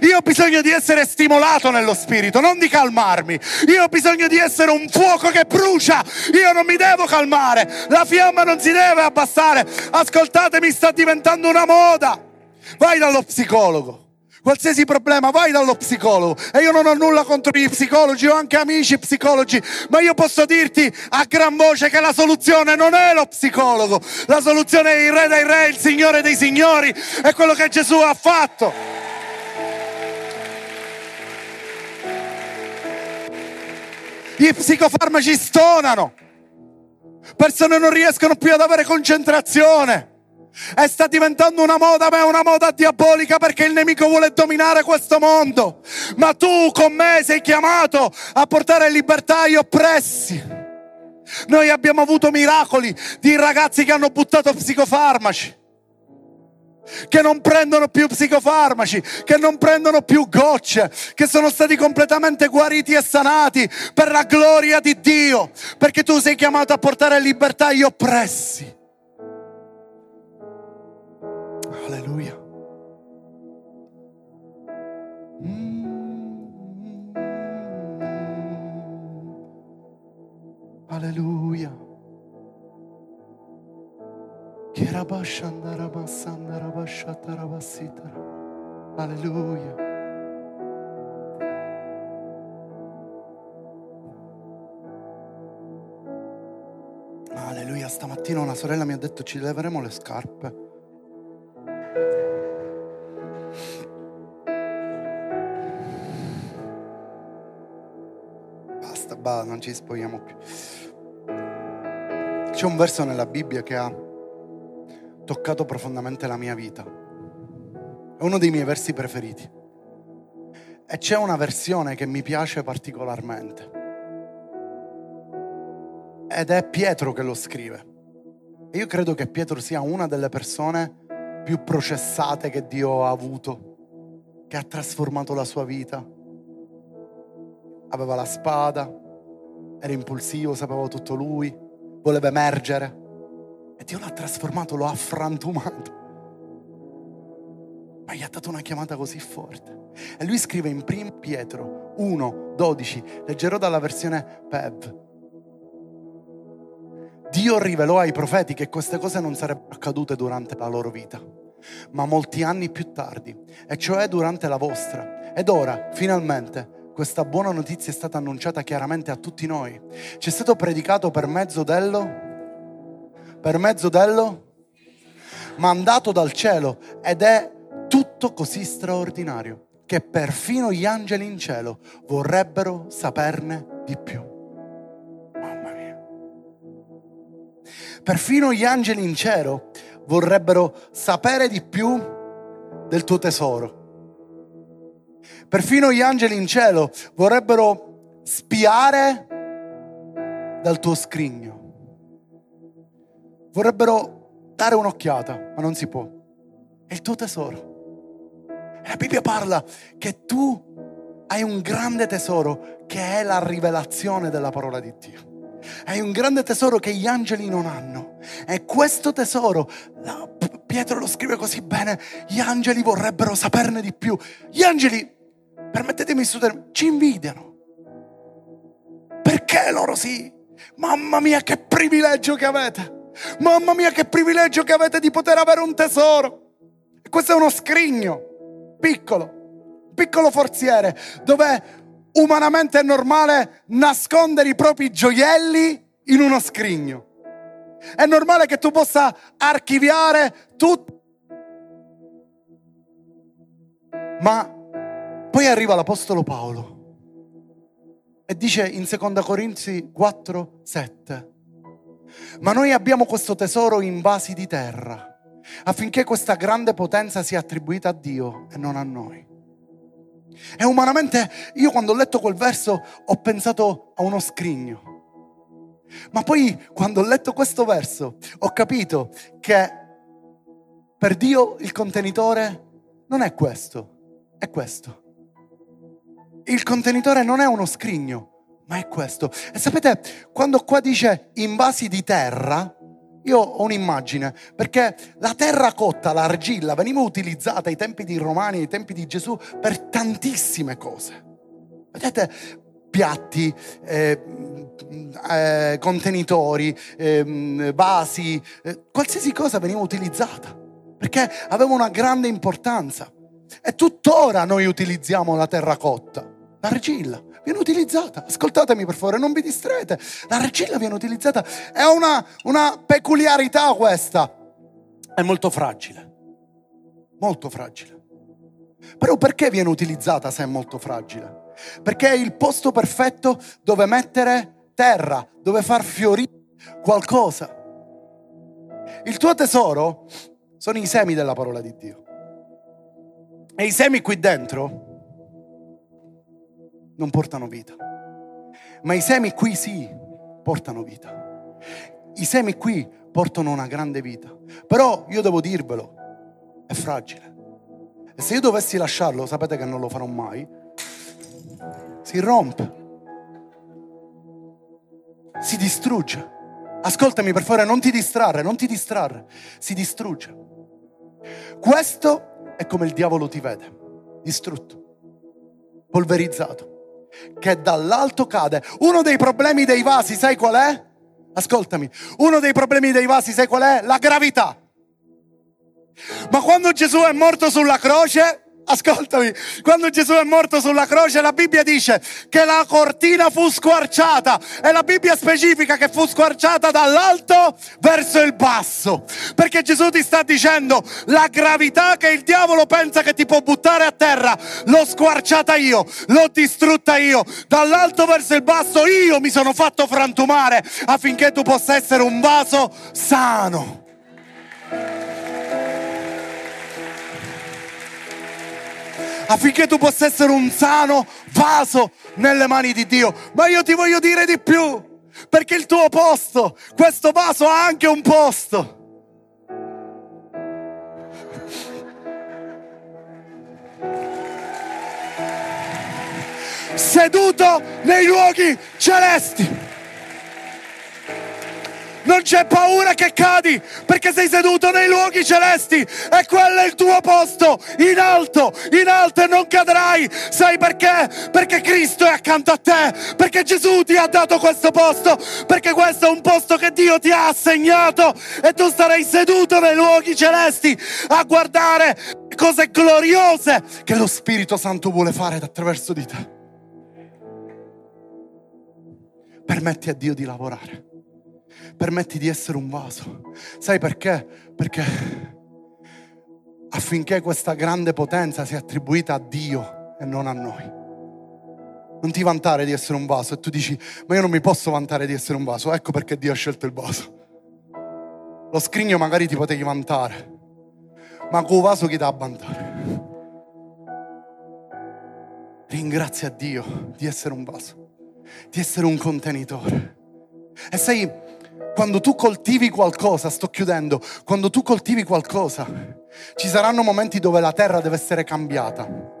A: Io ho bisogno di essere stimolato nello spirito, non di calmarmi. Io ho bisogno di essere un fuoco che brucia. Io non mi devo calmare. La fiamma non si deve abbassare. Ascoltatemi, sta diventando una moda. Vai dallo psicologo. Qualsiasi problema, vai dallo psicologo. E io non ho nulla contro gli psicologi, ho anche amici psicologi, ma io posso dirti a gran voce che la soluzione non è lo psicologo. La soluzione è il Re dei Re, il Signore dei Signori, è quello che Gesù ha fatto. Gli psicofarmaci stonano. Persone non riescono più ad avere concentrazione. E sta diventando una moda, ma è una moda diabolica perché il nemico vuole dominare questo mondo. Ma tu con me sei chiamato a portare libertà agli oppressi. Noi abbiamo avuto miracoli di ragazzi che hanno buttato psicofarmaci, che non prendono più psicofarmaci, che non prendono più gocce, che sono stati completamente guariti e sanati per la gloria di Dio, perché tu sei chiamato a portare libertà agli oppressi. Hallelujah. Mm-hmm. Hallelujah. Alleluia. Alleluia, stamattina una sorella mi ha detto ci leveremo le scarpe. Non ci spogliamo più. C'è un verso nella Bibbia che ha toccato profondamente la mia vita. È uno dei miei versi preferiti. E c'è una versione che mi piace particolarmente. Ed è Pietro che lo scrive. E io credo che Pietro sia una delle persone più processate che Dio ha avuto, che ha trasformato la sua vita. Aveva la spada, era impulsivo, sapeva tutto lui, voleva emergere e Dio l'ha trasformato, lo ha frantumato. Ma gli ha dato una chiamata così forte. E lui scrive in 1 Pietro 1, 12, leggerò dalla versione PEV. Dio rivelò ai profeti che queste cose non sarebbero accadute durante la loro vita, ma molti anni più tardi, e cioè durante la vostra. Ed ora, finalmente, questa buona notizia è stata annunciata chiaramente a tutti noi. Ci è stato predicato per mezzo dello per mezzo dello mandato dal cielo ed è tutto così straordinario che perfino gli angeli in cielo vorrebbero saperne di più. Mamma mia. Perfino gli angeli in cielo vorrebbero sapere di più del tuo tesoro. Perfino gli angeli in cielo vorrebbero spiare dal tuo scrigno vorrebbero dare un'occhiata, ma non si può. È il tuo tesoro. La Bibbia parla che tu hai un grande tesoro che è la rivelazione della parola di Dio. Hai un grande tesoro che gli angeli non hanno. E questo tesoro, Pietro lo scrive così bene, gli angeli vorrebbero saperne di più. Gli angeli, permettetemi di studiare, ci invidiano. Perché loro sì? Mamma mia, che privilegio che avete! Mamma mia, che privilegio che avete di poter avere un tesoro. Questo è uno scrigno, piccolo, piccolo forziere, dove umanamente è normale nascondere i propri gioielli in uno scrigno. È normale che tu possa archiviare tutto. Ma poi arriva l'Apostolo Paolo e dice in 2 Corinzi 4, 7, ma noi abbiamo questo tesoro in vasi di terra, affinché questa grande potenza sia attribuita a Dio e non a noi. E umanamente io quando ho letto quel verso ho pensato a uno scrigno. Ma poi quando ho letto questo verso ho capito che per Dio il contenitore non è questo, è questo. Il contenitore non è uno scrigno, ma è questo. E sapete, quando qua dice invasi di terra, io ho un'immagine, perché la terra cotta, l'argilla, veniva utilizzata ai tempi di Romani, ai tempi di Gesù, per tantissime cose. Vedete, piatti, eh, eh, contenitori, eh, vasi, qualsiasi cosa veniva utilizzata, perché aveva una grande importanza. E tuttora noi utilizziamo la terracotta, l'argilla viene utilizzata. Ascoltatemi per favore, non vi distraete. L'argilla viene utilizzata. È una, una peculiarità questa. È molto fragile. Molto fragile. Però perché viene utilizzata se è molto fragile? Perché è il posto perfetto dove mettere terra, dove far fiorire qualcosa. Il tuo tesoro sono i semi della parola di Dio. E i semi qui dentro non portano vita. Ma i semi qui sì, portano vita. I semi qui portano una grande vita. Però io devo dirvelo, è fragile. E se io dovessi lasciarlo, sapete che non lo farò mai, si rompe, si distrugge. Ascoltami per favore, non ti distrarre, non ti distrarre, si distrugge. Questo è come il diavolo ti vede, distrutto, polverizzato che dall'alto cade. Uno dei problemi dei vasi, sai qual è? Ascoltami, uno dei problemi dei vasi, sai qual è? La gravità. Ma quando Gesù è morto sulla croce, Ascoltami, quando Gesù è morto sulla croce la Bibbia dice che la cortina fu squarciata e la Bibbia specifica che fu squarciata dall'alto verso il basso. Perché Gesù ti sta dicendo la gravità che il diavolo pensa che ti può buttare a terra, l'ho squarciata io, l'ho distrutta io. Dall'alto verso il basso io mi sono fatto frantumare affinché tu possa essere un vaso sano. Affinché tu possa essere un sano vaso nelle mani di Dio. Ma io ti voglio dire di più, perché il tuo posto, questo vaso ha anche un posto. Seduto nei luoghi celesti non c'è paura che cadi perché sei seduto nei luoghi celesti e quello è il tuo posto in alto, in alto e non cadrai. Sai perché? Perché Cristo è accanto a te, perché Gesù ti ha dato questo posto, perché questo è un posto che Dio ti ha assegnato e tu starai seduto nei luoghi celesti a guardare cose gloriose che lo Spirito Santo vuole fare attraverso di te. Permetti a Dio di lavorare permetti di essere un vaso. Sai perché? Perché affinché questa grande potenza sia attribuita a Dio e non a noi. Non ti vantare di essere un vaso e tu dici, ma io non mi posso vantare di essere un vaso, ecco perché Dio ha scelto il vaso. Lo scrigno magari ti potevi vantare, ma con vaso chi dà a vantare? Ringrazia Dio di essere un vaso, di essere un contenitore. E sai, quando tu coltivi qualcosa, sto chiudendo, quando tu coltivi qualcosa, ci saranno momenti dove la terra deve essere cambiata.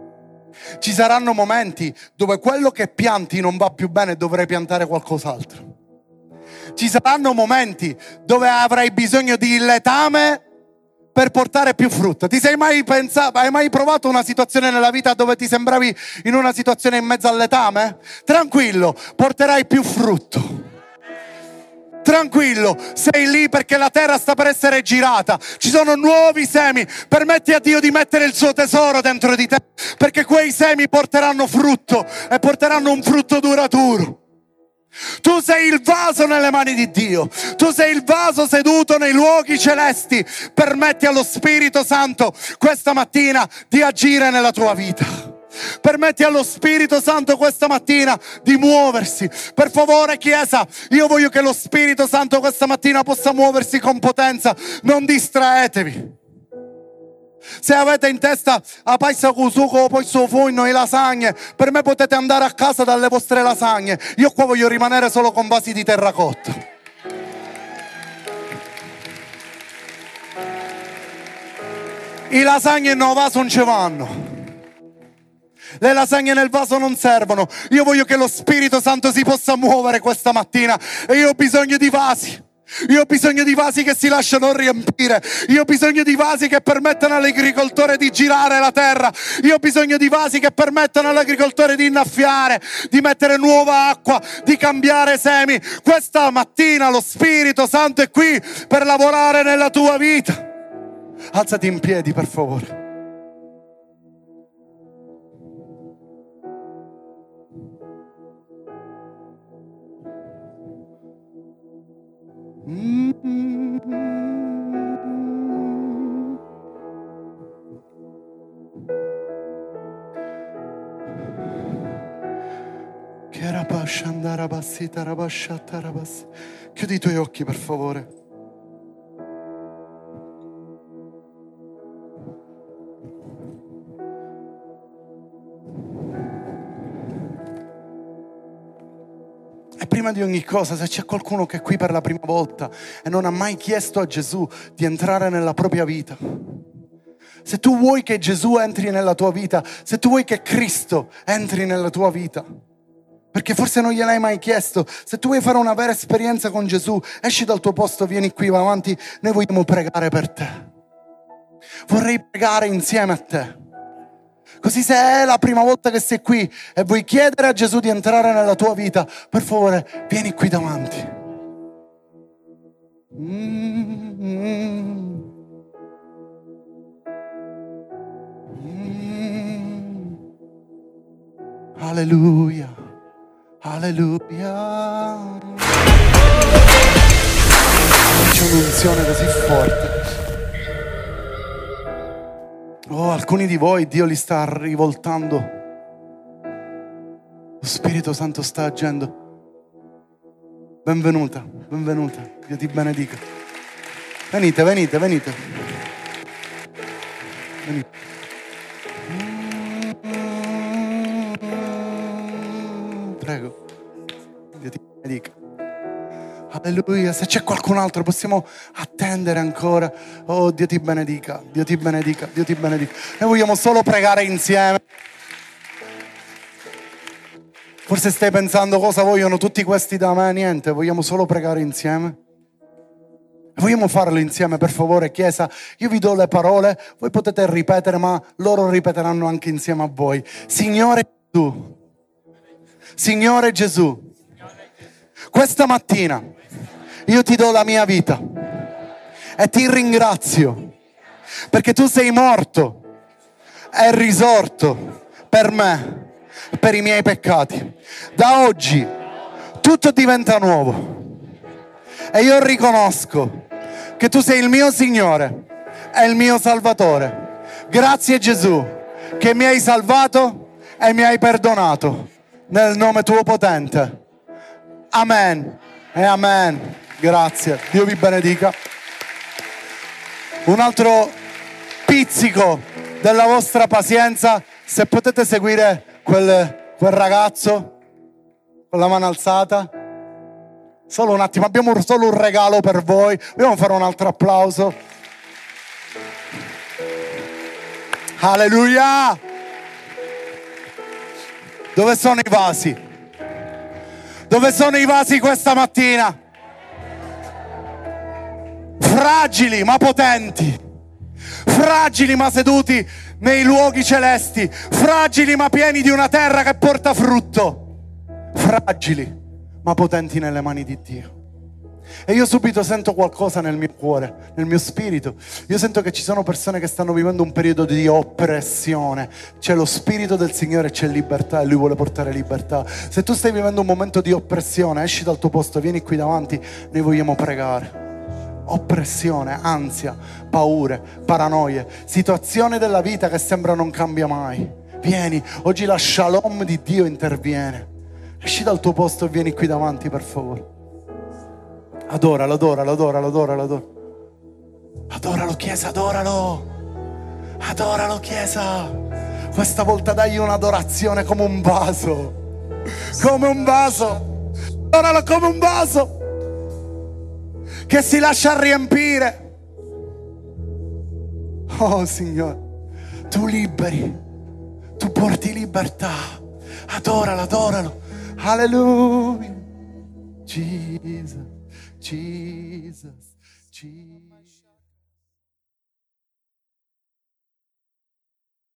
A: Ci saranno momenti dove quello che pianti non va più bene e dovrai piantare qualcos'altro. Ci saranno momenti dove avrai bisogno di letame per portare più frutto. Ti sei mai pensato, hai mai provato una situazione nella vita dove ti sembravi in una situazione in mezzo al letame? Tranquillo, porterai più frutto tranquillo, sei lì perché la terra sta per essere girata, ci sono nuovi semi, permetti a Dio di mettere il suo tesoro dentro di te, perché quei semi porteranno frutto e porteranno un frutto duraturo. Tu sei il vaso nelle mani di Dio, tu sei il vaso seduto nei luoghi celesti, permetti allo Spirito Santo questa mattina di agire nella tua vita. Permetti allo Spirito Santo questa mattina di muoversi. Per favore, Chiesa, io voglio che lo Spirito Santo questa mattina possa muoversi con potenza. Non distraetevi. Se avete in testa a paisa cusuco, poi suo fogno e lasagne, per me potete andare a casa dalle vostre lasagne. Io qua voglio rimanere solo con vasi di terracotta. I lasagne in vaso non ci vanno. Le lasagne nel vaso non servono. Io voglio che lo Spirito Santo si possa muovere questa mattina e io ho bisogno di vasi. Io ho bisogno di vasi che si lasciano riempire. Io ho bisogno di vasi che permettano all'agricoltore di girare la terra. Io ho bisogno di vasi che permettano all'agricoltore di innaffiare, di mettere nuova acqua, di cambiare semi. Questa mattina lo Spirito Santo è qui per lavorare nella tua vita. Alzati in piedi, per favore. Chiudi i tuoi occhi per favore. Prima di ogni cosa, se c'è qualcuno che è qui per la prima volta e non ha mai chiesto a Gesù di entrare nella propria vita, se tu vuoi che Gesù entri nella tua vita, se tu vuoi che Cristo entri nella tua vita, perché forse non gliel'hai mai chiesto, se tu vuoi fare una vera esperienza con Gesù, esci dal tuo posto, vieni qui avanti, noi vogliamo pregare per te. Vorrei pregare insieme a te. Così se è la prima volta che sei qui e vuoi chiedere a Gesù di entrare nella tua vita, per favore vieni qui davanti. Mm, mm. Mm. Alleluia, alleluia. C'è un'unzione così forte. Oh, alcuni di voi Dio li sta rivoltando. Lo Spirito Santo sta agendo. Benvenuta, benvenuta. Dio ti benedica. Venite, venite, venite. Venite. Prego. Dio ti benedica. Alleluia, se c'è qualcun altro possiamo attendere ancora. Oh, Dio ti benedica, Dio ti benedica, Dio ti benedica. Noi vogliamo solo pregare insieme. Forse stai pensando cosa vogliono tutti questi da me, niente, vogliamo solo pregare insieme. Vogliamo farlo insieme, per favore, Chiesa. Io vi do le parole, voi potete ripetere, ma loro ripeteranno anche insieme a voi. Signore Gesù, Signore Gesù, questa mattina io ti do la mia vita e ti ringrazio perché tu sei morto e risorto per me, per i miei peccati. Da oggi tutto diventa nuovo e io riconosco che tu sei il mio Signore e il mio Salvatore. Grazie Gesù che mi hai salvato e mi hai perdonato nel nome tuo potente. Amen e amen. Grazie, Dio vi benedica. Un altro pizzico della vostra pazienza, se potete seguire quel, quel ragazzo con la mano alzata. Solo un attimo, abbiamo solo un regalo per voi. Vogliamo fare un altro applauso. Alleluia! Dove sono i vasi? Dove sono i vasi questa mattina? Fragili ma potenti. Fragili ma seduti nei luoghi celesti. Fragili ma pieni di una terra che porta frutto. Fragili ma potenti nelle mani di Dio. E io subito sento qualcosa nel mio cuore, nel mio spirito. Io sento che ci sono persone che stanno vivendo un periodo di oppressione. C'è lo spirito del Signore, c'è libertà e Lui vuole portare libertà. Se tu stai vivendo un momento di oppressione, esci dal tuo posto, vieni qui davanti, noi vogliamo pregare. Oppressione, ansia, paure, paranoie, situazioni della vita che sembra non cambia mai. Vieni, oggi la shalom di Dio interviene. Esci dal tuo posto e vieni qui davanti, per favore. Adoralo, adoralo, adoralo, adoralo, adoralo. Adoralo, Chiesa, adoralo. Adoralo, Chiesa. Questa volta dagli un'adorazione come un vaso. Come un vaso. Adoralo come un vaso. Che si lascia riempire. Oh, Signore. Tu liberi. Tu porti libertà. Adoralo, adoralo. Alleluia. Jesus. Jesus, Jesus.